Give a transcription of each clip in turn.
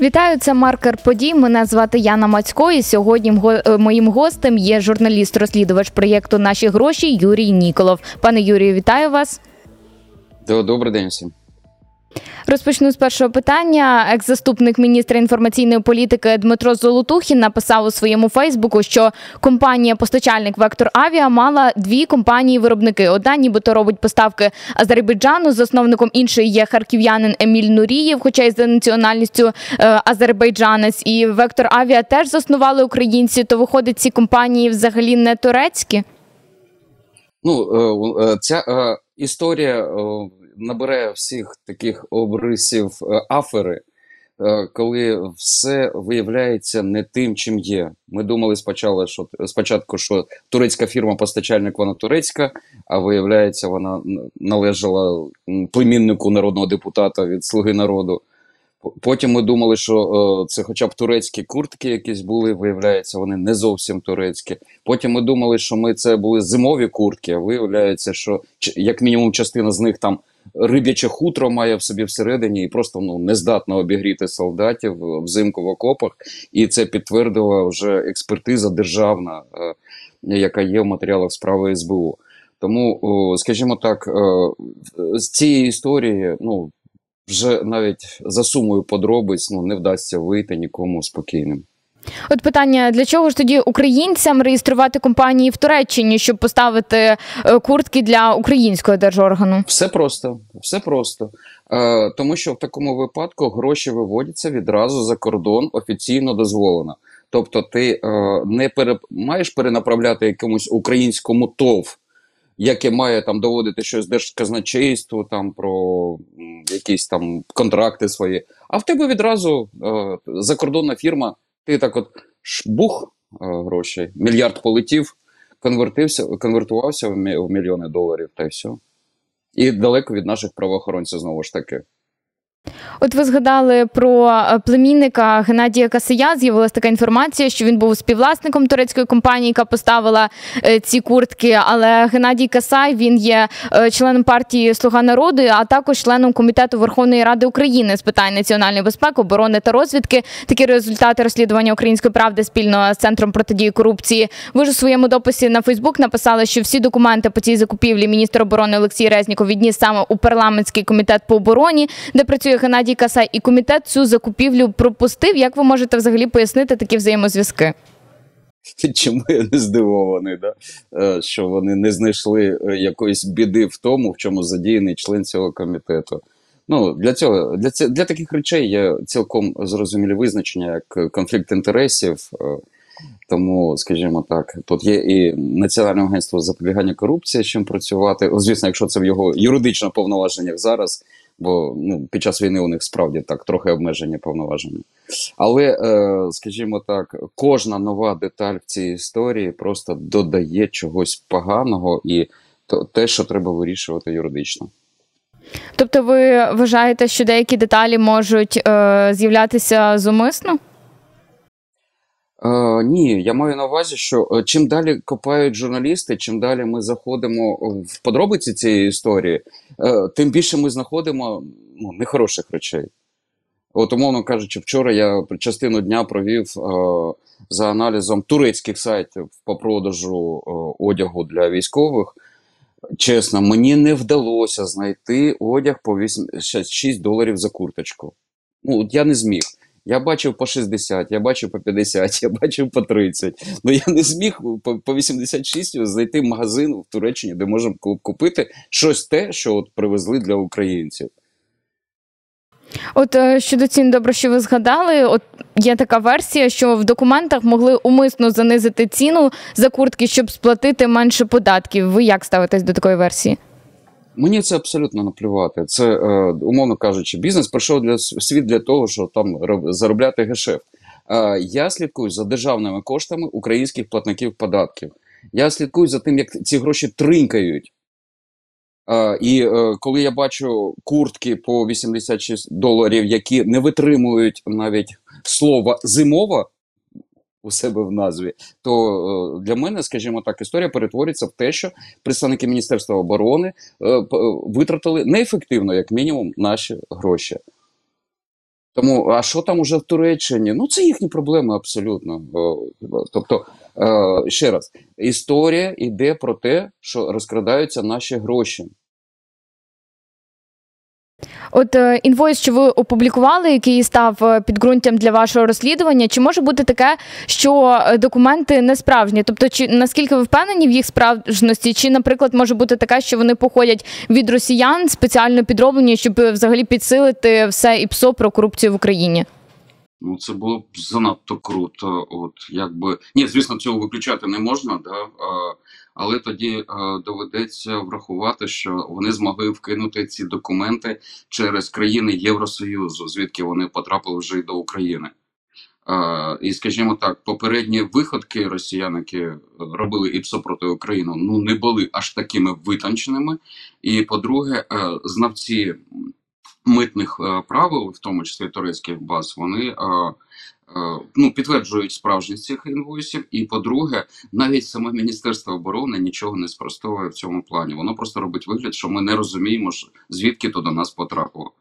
Вітаю, це маркер подій. Мене звати Яна Мацько. І сьогодні е, моїм гостем є журналіст-розслідувач проєкту Наші гроші Юрій Ніколов. Пане Юрію, вітаю вас. Добрий день всім. Розпочну з першого питання. Екс-заступник міністра інформаційної політики Дмитро Золотухін написав у своєму Фейсбуку, що компанія-постачальник Вектор Авіа мала дві компанії-виробники. Одна, нібито робить поставки Азербайджану. Засновником іншої є харків'янин Еміль Нурієв, хоча й за національністю е, азербайджанець. І Вектор Авіа теж заснували українці. То виходить, ці компанії взагалі не турецькі. Ну, е, е, ця історія е, набере всіх таких обрисів е, афери, е, коли все виявляється не тим, чим є. Ми думали спочатку, що спочатку, що турецька фірма постачальник вона турецька, а виявляється, вона належала племіннику народного депутата від Слуги народу. Потім ми думали, що е, це хоча б турецькі куртки якісь були, виявляється, вони не зовсім турецькі. Потім ми думали, що ми це були зимові куртки, а виявляється, що як мінімум частина з них там риб'яче хутро має в собі всередині і просто ну, не здатна обігріти солдатів е, взимку в окопах. І це підтвердила вже експертиза державна, е, яка є в матеріалах справи СБУ. Тому, скажімо так, з цієї історії, ну, вже навіть за сумою подробиць ну, не вдасться вийти нікому спокійним. От питання: для чого ж тоді українцям реєструвати компанії в Туреччині, щоб поставити е, куртки для українського держоргану? Все просто, все просто. Е, тому що в такому випадку гроші виводяться відразу за кордон, офіційно дозволено. Тобто, ти е, не пере, маєш перенаправляти якомусь українському ТОВ, яке має там доводити щось держказначейству, там про якісь там контракти свої. А в тебе відразу е, закордонна фірма, ти так от шбух е, грошей, мільярд полетів, конвертився, конвертувався в мільйони доларів, та й все. І далеко від наших правоохоронців знову ж таки. От ви згадали про е, племінника Геннадія Касия. З'явилася така інформація, що він був співвласником турецької компанії, яка поставила е, ці куртки. Але Геннадій Касай він є е, членом партії Слуга народу, а також членом комітету Верховної Ради України з питань національної безпеки, оборони та розвідки. Такі результати розслідування української правди спільно з центром протидії корупції. Ви ж у своєму дописі на Фейсбук написали, що всі документи по цій закупівлі міністр оборони Олексій Резніков відніс саме у парламентський комітет по обороні, де працює Геннадій Касай, і комітет цю закупівлю пропустив. Як ви можете взагалі пояснити такі взаємозв'язки? Чому я не здивований, да? е, що вони не знайшли е, якоїсь біди в тому, в чому задіяний член цього комітету. Ну, для цього для, ці- для таких речей є цілком зрозумілі визначення, як конфлікт інтересів. е, Тому, скажімо так, тут є і Національне агентство запобігання корупції, з чим працювати. Звісно, якщо це в його юридичних повноваженнях зараз, бо ну, під час війни у них справді так трохи обмежені повноваження. Але, е, скажімо так, кожна нова деталь в цій історії просто додає чогось поганого і то, те, що треба вирішувати юридично. Тобто, ви вважаєте, що деякі деталі можуть е, з'являтися зумисно? Е, ні, я маю на увазі, що е, чим далі копають журналісти, чим далі ми заходимо в подробиці цієї історії, е, тим більше ми знаходимо ну, нехороших речей. От, умовно кажучи, вчора я частину дня провів е, за аналізом турецьких сайтів по продажу е, одягу для військових. Чесно, мені не вдалося знайти одяг по 86 доларів за курточку. Ну, от я не зміг. Я бачив по 60, я бачив по 50, я бачив по 30. Ну я не зміг по, по 86 знайти магазин в Туреччині, де можемо купити щось те, що от привезли для українців. От е, щодо цін, добре, що ви згадали. От є така версія, що в документах могли умисно занизити ціну за куртки, щоб сплатити менше податків. Ви як ставитесь до такої версії? Мені це абсолютно наплювати. Це, е, умовно кажучи, бізнес прийшов для світ для того, щоб там заробляти гешефт. Е, я слідкую за державними коштами українських платників податків. Я слідкую за тим, як ці гроші тринькають. Е, і коли я бачу куртки по 86 доларів, які не витримують навіть слова зимова у себе в назві, то е, для мене, скажімо так, історія перетворюється в те, що представники Міністерства оборони е, е, витратили неефективно, як мінімум, наші гроші. Тому, а що там уже в Туреччині? Ну, це їхні проблеми абсолютно. Тобто, ще раз, історія йде про те, що розкрадаються наші гроші. От е, інвойс, що ви опублікували, який став е, підґрунтям для вашого розслідування, чи може бути таке, що е, документи не справжні? Тобто, чи наскільки ви впевнені в їх справжності, чи, наприклад, може бути таке, що вони походять від росіян спеціально підроблені, щоб взагалі підсилити все ІПСО про корупцію в Україні? Ну, це було б занадто круто. От якби ні, звісно, цього виключати не можна, да але тоді е, доведеться врахувати, що вони змогли вкинути ці документи через країни Євросоюзу, звідки вони потрапили вже й до України. Uh, і, скажімо так, попередні виходки росіян, які робили ІПСО проти України, ну не були аж такими витонченими. І по-друге, uh, знавці митних правил, в тому числі турецьких баз, вони Е, ну, підтверджують справжність цих інвойсів. І по-друге, навіть саме Міністерство оборони нічого не спростовує в цьому плані. Воно просто робить вигляд, що ми не розуміємо, звідки то до нас потрапило.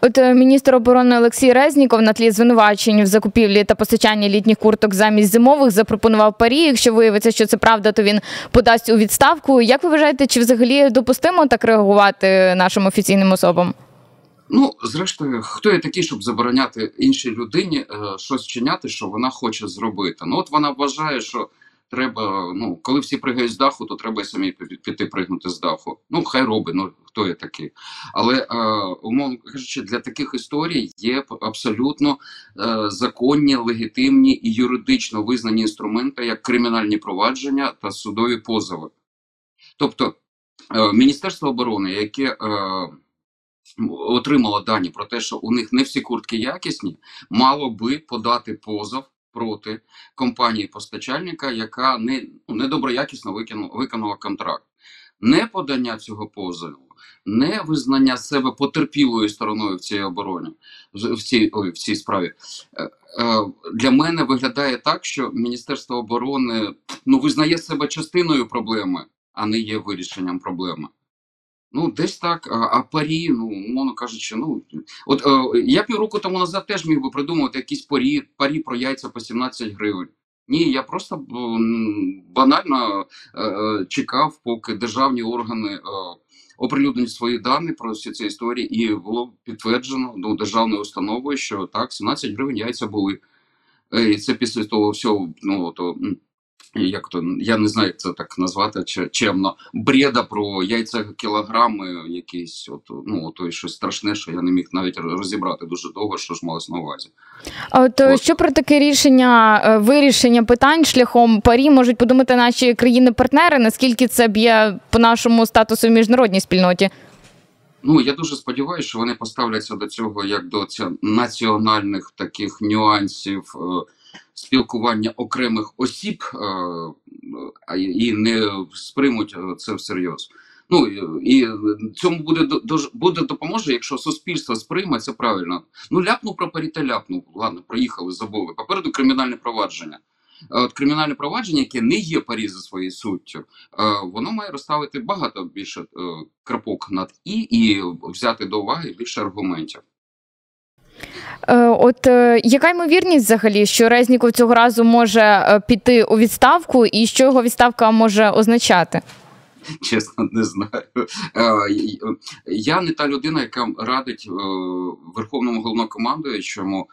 От е, міністр оборони Олексій Резніков на тлі звинувачень в закупівлі та постачанні літніх курток замість зимових запропонував парі. Якщо виявиться, що це правда, то він подасть у відставку. Як ви вважаєте, чи взагалі допустимо так реагувати нашим офіційним особам? Ну, зрештою, хто є такий, щоб забороняти іншій людині е, щось чиняти, що вона хоче зробити. Ну, от вона вважає, що треба, ну, коли всі пригають з даху, то треба й самі піти пригнути з даху. Ну, хай робить, ну хто є такий. Але, е, умовно кажучи, для таких історій є абсолютно е, законні, легітимні і юридично визнані інструменти, як кримінальні провадження та судові позови. Тобто, е, Міністерство оборони, яке. Е, отримала дані про те, що у них не всі куртки якісні, мало би подати позов проти компанії-постачальника, яка не ну, недоброякісно виконала контракт. Не подання цього позову, не визнання себе потерпілою стороною в цій обороні, в цій ой, в цій справі е, е, для мене виглядає так, що Міністерство оборони ну визнає себе частиною проблеми, а не є вирішенням проблеми. Ну, десь так, а парі, ну, умовно кажучи, ну от е, я півроку тому назад теж міг би придумати якісь парі, парі про яйця по 17 гривень. Ні, я просто банально е, е, чекав, поки державні органи оприлюднять свої дані про всі ці історії, і було підтверджено ну, державною установою, що так, 17 гривень яйця були. І це після того всього, ну то як то я не знаю, як це так назвати чи чемно бреда про яйця кілограми, якісь от ну то щось страшне, що я не міг навіть розібрати дуже довго, що ж малось на увазі. А от, от. що про таке рішення е, вирішення питань шляхом парі можуть подумати наші країни-партнери? Наскільки це б'є по нашому статусу в міжнародній спільноті? Ну я дуже сподіваюся, що вони поставляться до цього як до національних таких нюансів. Е, спілкування окремих осіб е, і не сприймуть е, це всерйоз. Ну і цьому буде буде допоможе, якщо суспільство сприйме це правильно. Ну ляпнув про паріте ляпнув. Ладно, проїхали, забули. Попереду кримінальне провадження. От Кримінальне провадження, яке не є парі за своєю суттю, е, воно має розставити багато більше крапок над і і взяти до уваги більше аргументів. Е, от е, яка ймовірність взагалі, що Резніков цього разу може е, піти у відставку, і що його відставка може означати? Чесно, не знаю. Я не та людина, яка радить верховному головнокомандуючому,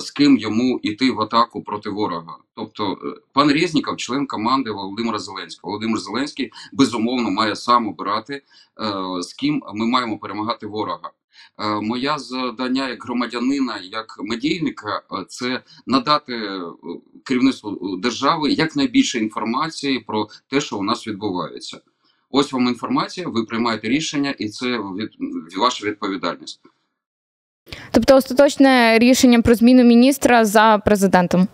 з ким йому йти в атаку проти ворога. Тобто, пан Резніков, член команди Володимира Зеленського. Володимир Зеленський безумовно має сам обирати, з ким ми маємо перемагати ворога. Е, моя завдання як громадянина, як медійника, е, це надати е, керівництву держави якнайбільше інформації про те, що у нас відбувається. Ось вам інформація, ви приймаєте рішення, і це від ваша відповідальність. Тобто, остаточне рішення про зміну міністра за президентом.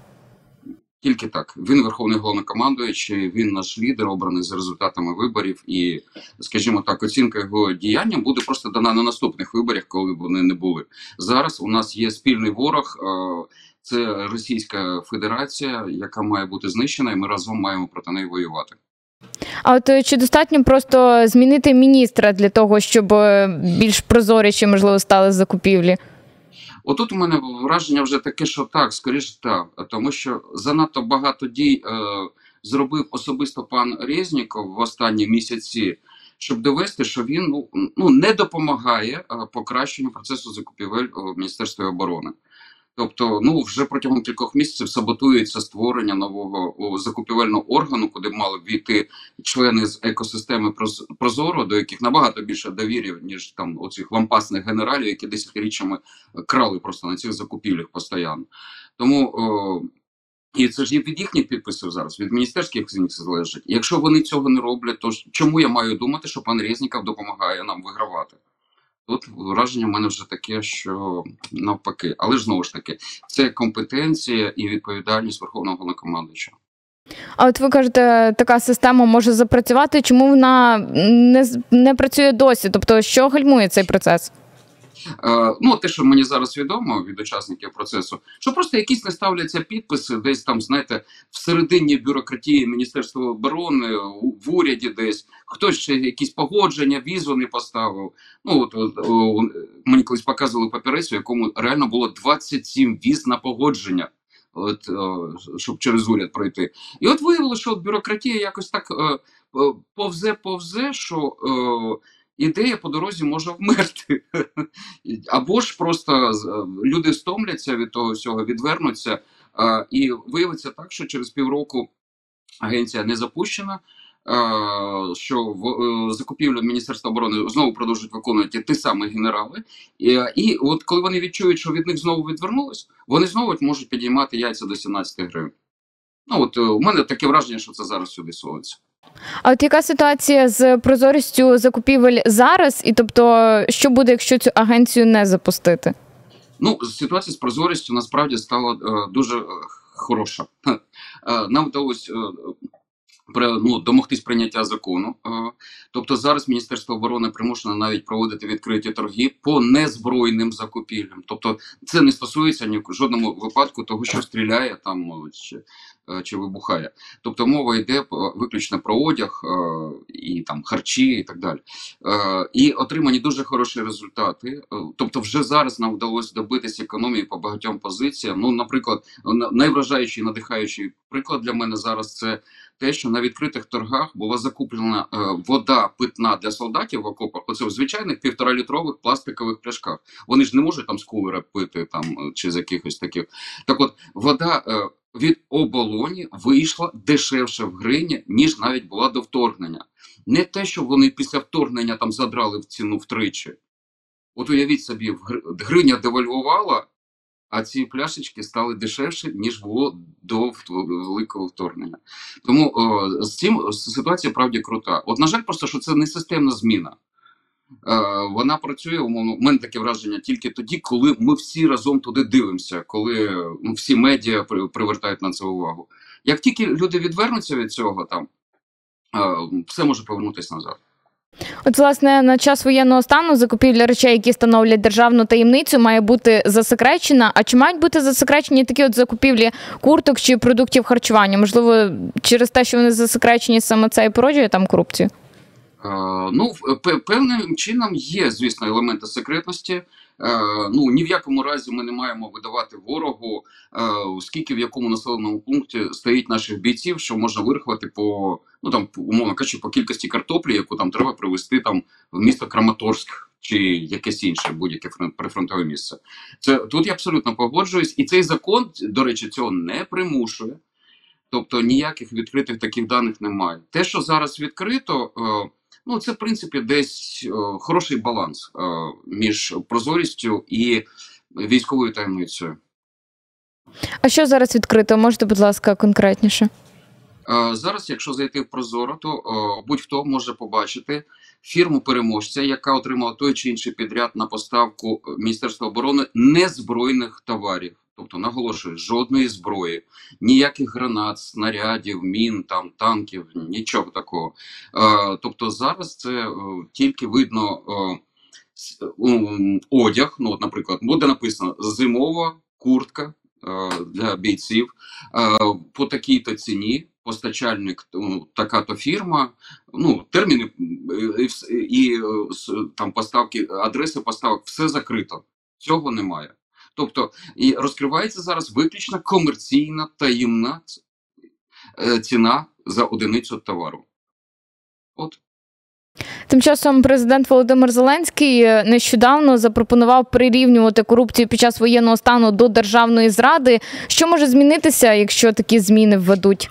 Тільки так він верховний головнокомандуючий, він наш лідер, обраний за результатами виборів, і, скажімо так, оцінка його діяння буде просто дана на наступних виборах, коли вони не були. Зараз у нас є спільний ворог, це Російська Федерація, яка має бути знищена, і ми разом маємо проти неї воювати. А от е, чи достатньо просто змінити міністра для того, щоб е, більш прозоріші можливо стали закупівлі? Отут у мене враження вже таке, що так, скоріш так, тому що занадто багато дій е, зробив особисто пан Резніков в останні місяці, щоб довести, що він ну, ну не допомагає е, покращенню процесу закупівель в Міністерстві оборони. Тобто, ну вже протягом кількох місяців саботується створення нового закупівельного органу, куди мали війти члени з екосистеми Проз- Прозоро, до яких набагато більше довір'я, ніж там оцих лампасних генералів, які десятиріччями крали просто на цих закупівлях постійно. Тому о, і це ж і від їхніх підписів зараз, від міністерських з них залежить. Якщо вони цього не роблять, то чому я маю думати, що пан Резніков допомагає нам вигравати? Тут враження в мене вже таке, що навпаки, але ж знову ж таки, це компетенція і відповідальність Верховного Головнокомандуюча. А от ви кажете, така система може запрацювати. Чому вона не, не працює досі? Тобто, що гальмує цей процес? Е, ну, те, що мені зараз відомо від учасників процесу, що просто якісь не ставляться підписи, десь там, знаєте, всередині бюрократії Міністерства оборони, в уряді десь хтось ще якісь погодження, візу не поставив. Ну от, от о, мені колись показували папірець, у якому реально було 27 віз на погодження. От, щоб через уряд пройти. І от виявилося, що от бюрократія якось так е, е, повзе, повзе, що ідея по дорозі може вмерти. Або ж просто е, люди стомляться від того всього, відвернуться, е, і виявиться так, що через півроку агенція не запущена. е, Що в закупівлю Міністерства оборони знову продовжують виконувати ті самі генерали, і, і от коли вони відчують, що від них знову відвернулись, вони знову можуть підіймати яйця до 17 гривень. Ну от у мене таке враження, що це зараз сюди совиться. А от яка ситуація з прозорістю закупівель зараз? І тобто, що буде, якщо цю агенцію не запустити? Ну, ситуація з прозорістю насправді стала е, дуже е, хороша. Е, нам вдалося е, ну, домогтись прийняття закону. Тобто зараз Міністерство оборони примушено навіть проводити відкриті торги по незбройним закупівлям. Тобто це не стосується ні в жодному випадку того, що стріляє там чи, чи вибухає. Тобто мова йде е, виключно про одяг е, і там харчі і так далі. Е, І отримані дуже хороші результати. Е, Тобто, вже зараз нам вдалося добитися економії по багатьом позиціям. Ну, наприклад, найвражаючий надихаючий приклад для мене зараз це те, що на відкритих торгах була закуплена е, вода питна для солдатів в окопах. Оце в звичайних півторалітрових пластикових пляшках. Вони ж не можуть там з кулера пити там е, чи з якихось таких. Так, от вода. Е, Від оболоні вийшла дешевше в грині, ніж навіть була до вторгнення. Не те, що вони після вторгнення там задрали в ціну втричі. От уявіть собі, в гр- гриня девальвувала, а ці пляшечки стали дешевше, ніж було до великого вторгнення. Тому о, з цим ситуація правді крута. От, на жаль, просто що це не системна зміна. Е, вона працює, умовно, у мене таке враження тільки тоді, коли ми всі разом туди дивимося, коли ну, всі медіа при- привертають на це увагу. Як тільки люди відвернуться від цього, там е, все може повернутися назад. От, власне, на час воєнного стану закупівля речей, які становлять державну таємницю, має бути засекречена. А чи мають бути засекречені такі от закупівлі курток чи продуктів харчування? Можливо, через те, що вони засекречені, саме це і породжує там корупцію? Е, Ну, певним чином є, звісно, елементи секретності. Е, Ну, ні в якому разі ми не маємо видавати ворогу, е, скільки в якому населеному пункті стоїть наших бійців, що можна вирахувати по, ну там, умовно кажучи, по кількості картоплі, яку там треба привезти там в місто Краматорськ чи якесь інше будь-яке фрон- прифронтове місце. Це тут я абсолютно погоджуюсь, і цей закон, до речі, цього не примушує. Тобто ніяких відкритих таких даних немає. Те, що зараз відкрито, ну це в принципі десь е, хороший баланс е, між прозорістю і військовою таємницею. А що зараз відкрито? Можете, будь ласка, конкретніше? Е, Зараз, якщо зайти в Прозоро, то будь-хто може побачити фірму переможця, яка отримала той чи інший підряд на поставку Міністерства оборони незбройних товарів. Тобто, наголошую, жодної зброї, ніяких гранат, снарядів, мін, там танків, нічого такого. Е, Тобто, зараз це е, тільки видно е, одяг. Ну, от, наприклад, буде написано зимова куртка е, для бійців е, по такій-то ціні. Постачальник ну, така-то фірма, ну терміни е, і, і е, там поставки, адреси поставок, все закрито. Цього немає. Тобто і розкривається зараз виключно комерційна таємна е, ціна за одиницю товару. От Тим часом президент Володимир Зеленський е, нещодавно запропонував прирівнювати корупцію під час воєнного стану до державної зради. Що може змінитися, якщо такі зміни введуть?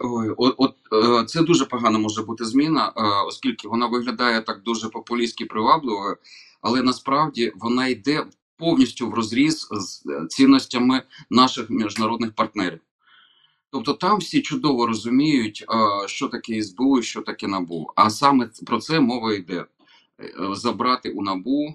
Ой, от, от е, це дуже погано може бути зміна, оскільки вона виглядає так дуже популістськи привабливо, але насправді вона йде повністю в розріз з цінностями наших міжнародних партнерів. Тобто там всі чудово розуміють, що таке СБУ і що таке НАБУ. А саме про це мова йде: е, забрати у НАБУ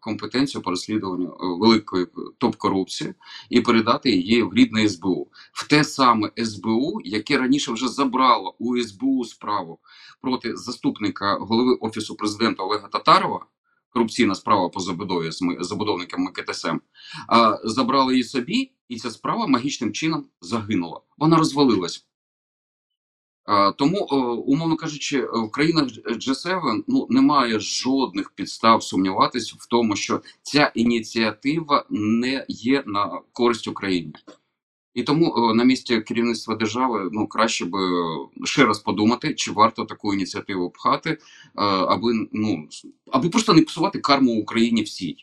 компетенцію по розслідуванню е, великої топ-корупції і передати її в рідне СБУ, в те саме СБУ, яке раніше вже забрало у СБУ справу проти заступника голови офісу президента Олега Татарова корупційна справа по забудові з забудовниками КТСМ, а забрали її собі, і ця справа магічним чином загинула. Вона розвалилась. Тому, умовно кажучи, в країнах G7 ну немає жодних підстав сумніватися в тому, що ця ініціатива не є на користь Україні. І тому е, на місці керівництва держави ну краще би ще раз подумати, чи варто таку ініціативу пхати, е, аби ну аби просто не псувати карму Україні всій.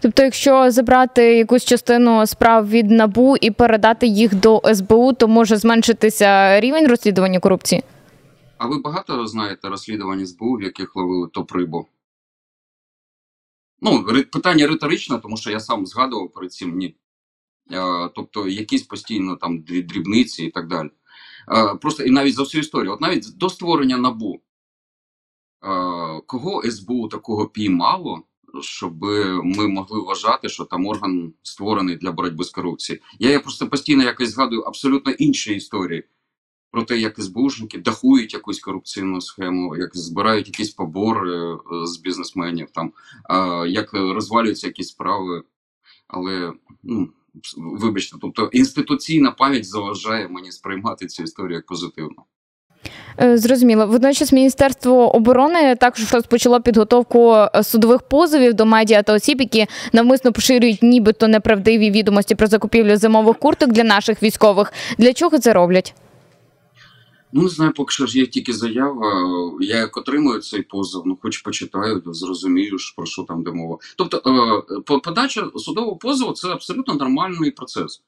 Тобто, якщо забрати якусь частину справ від набу і передати їх до СБУ, то може зменшитися рівень розслідування корупції? А ви багато знаєте розслідувань СБУ, в яких ловили топ-рибу? Ну, питання риторичне, тому що я сам згадував перед цим ні. Е, тобто якісь постійно там дрібниці і так далі. Е, просто і навіть за всю історію, от навіть до створення набу, е, кого СБУ такого піймало, щоб ми могли вважати, що там орган створений для боротьби з корупцією. Я просто постійно якось згадую абсолютно інші історії про те, як СБУшники дахують якусь корупційну схему, як збирають якісь побори з бізнесменів, там як розвалюються якісь справи. Але ну вибачте, тобто інституційна пам'ять заважає мені сприймати цю історію як позитивно. Е, зрозуміло. Водночас Міністерство оборони також розпочало підготовку е, судових позовів до медіа та осіб, які навмисно поширюють нібито неправдиві відомості про закупівлю зимових курток для наших військових. Для чого це роблять? Ну, не знаю, поки що ж є тільки заява. Я як отримую цей позов, ну хоч почитаю, зрозумію, про що там де мова. Тобто, е, подача судового позову це абсолютно нормальний процес.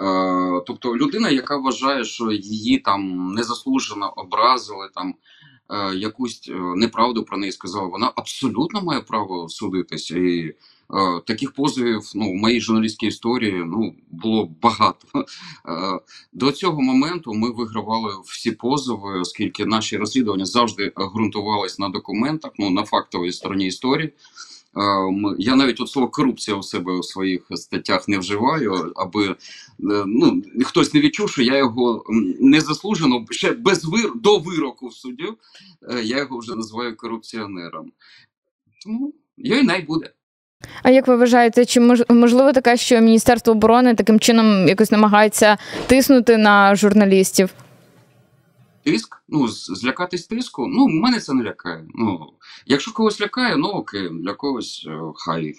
Е, тобто, людина, яка вважає, що її там незаслужено образили, там якусь неправду про неї сказала, вона абсолютно має право судитися. І Е, таких позовів ну, в моїй журналістській історії ну, було багато. Е, до цього моменту ми вигравали всі позови, оскільки наші розслідування завжди ґрунтувалися на документах, ну на фактовій стороні історії. Е, я навіть от слово корупція у себе у своїх статтях не вживаю, аби ну, хтось не відчув, що я його незаслужено ще без вир до вироку в суді, я його вже називаю корупціонером. Тому йой най буде. А як ви вважаєте, чи можливо таке, що Міністерство оборони таким чином якось намагається тиснути на журналістів? Тиск? Ну, злякатись тиску? Ну, мене це не лякає. Ну, Якщо когось лякає, ну окей, для когось е, хай. Е,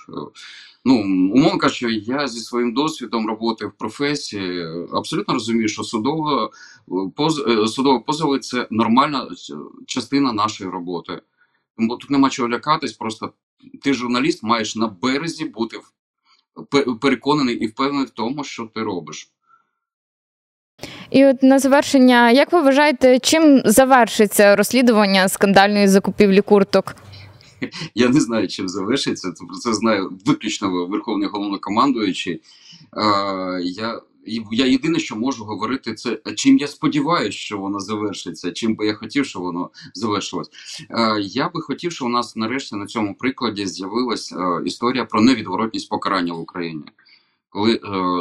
ну, умовно кажучи, я зі своїм досвідом роботи в професії абсолютно розумію, що судово, поз, е, судові позови це нормальна частина нашої роботи. Тому тут нема чого лякатись, просто ти журналіст маєш на березі бути переконаний і впевнений в тому, що ти робиш. І от на завершення, як ви вважаєте, чим завершиться розслідування скандальної закупівлі курток? Я не знаю, чим завершиться. Про це знає виключно Верховний головнокомандуючий. Я я єдине, що можу говорити, це чим я сподіваюся, що воно завершиться, чим би я хотів, щоб воно завершилось. Я би хотів, щоб у нас нарешті на цьому прикладі з'явилась е, історія про невідворотність покарання в Україні. Коли е,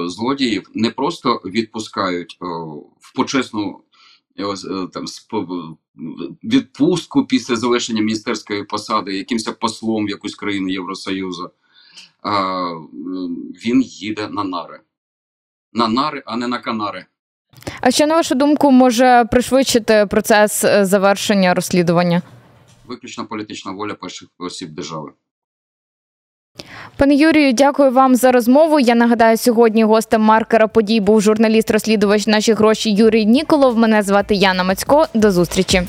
злодіїв не просто відпускають е, в почесну е, там відпустку після завершення міністерської посади, якимось послом в якусь країну Євросоюзу, а він їде на нари на нари, а не на канари. А що, на вашу думку, може пришвидшити процес е, завершення розслідування? Виключно політична воля перших осіб держави. Пане Юрію, дякую вам за розмову. Я нагадаю, сьогодні гостем маркера подій був журналіст-розслідувач наші гроші Юрій Ніколов. Мене звати Яна Мацько. До зустрічі.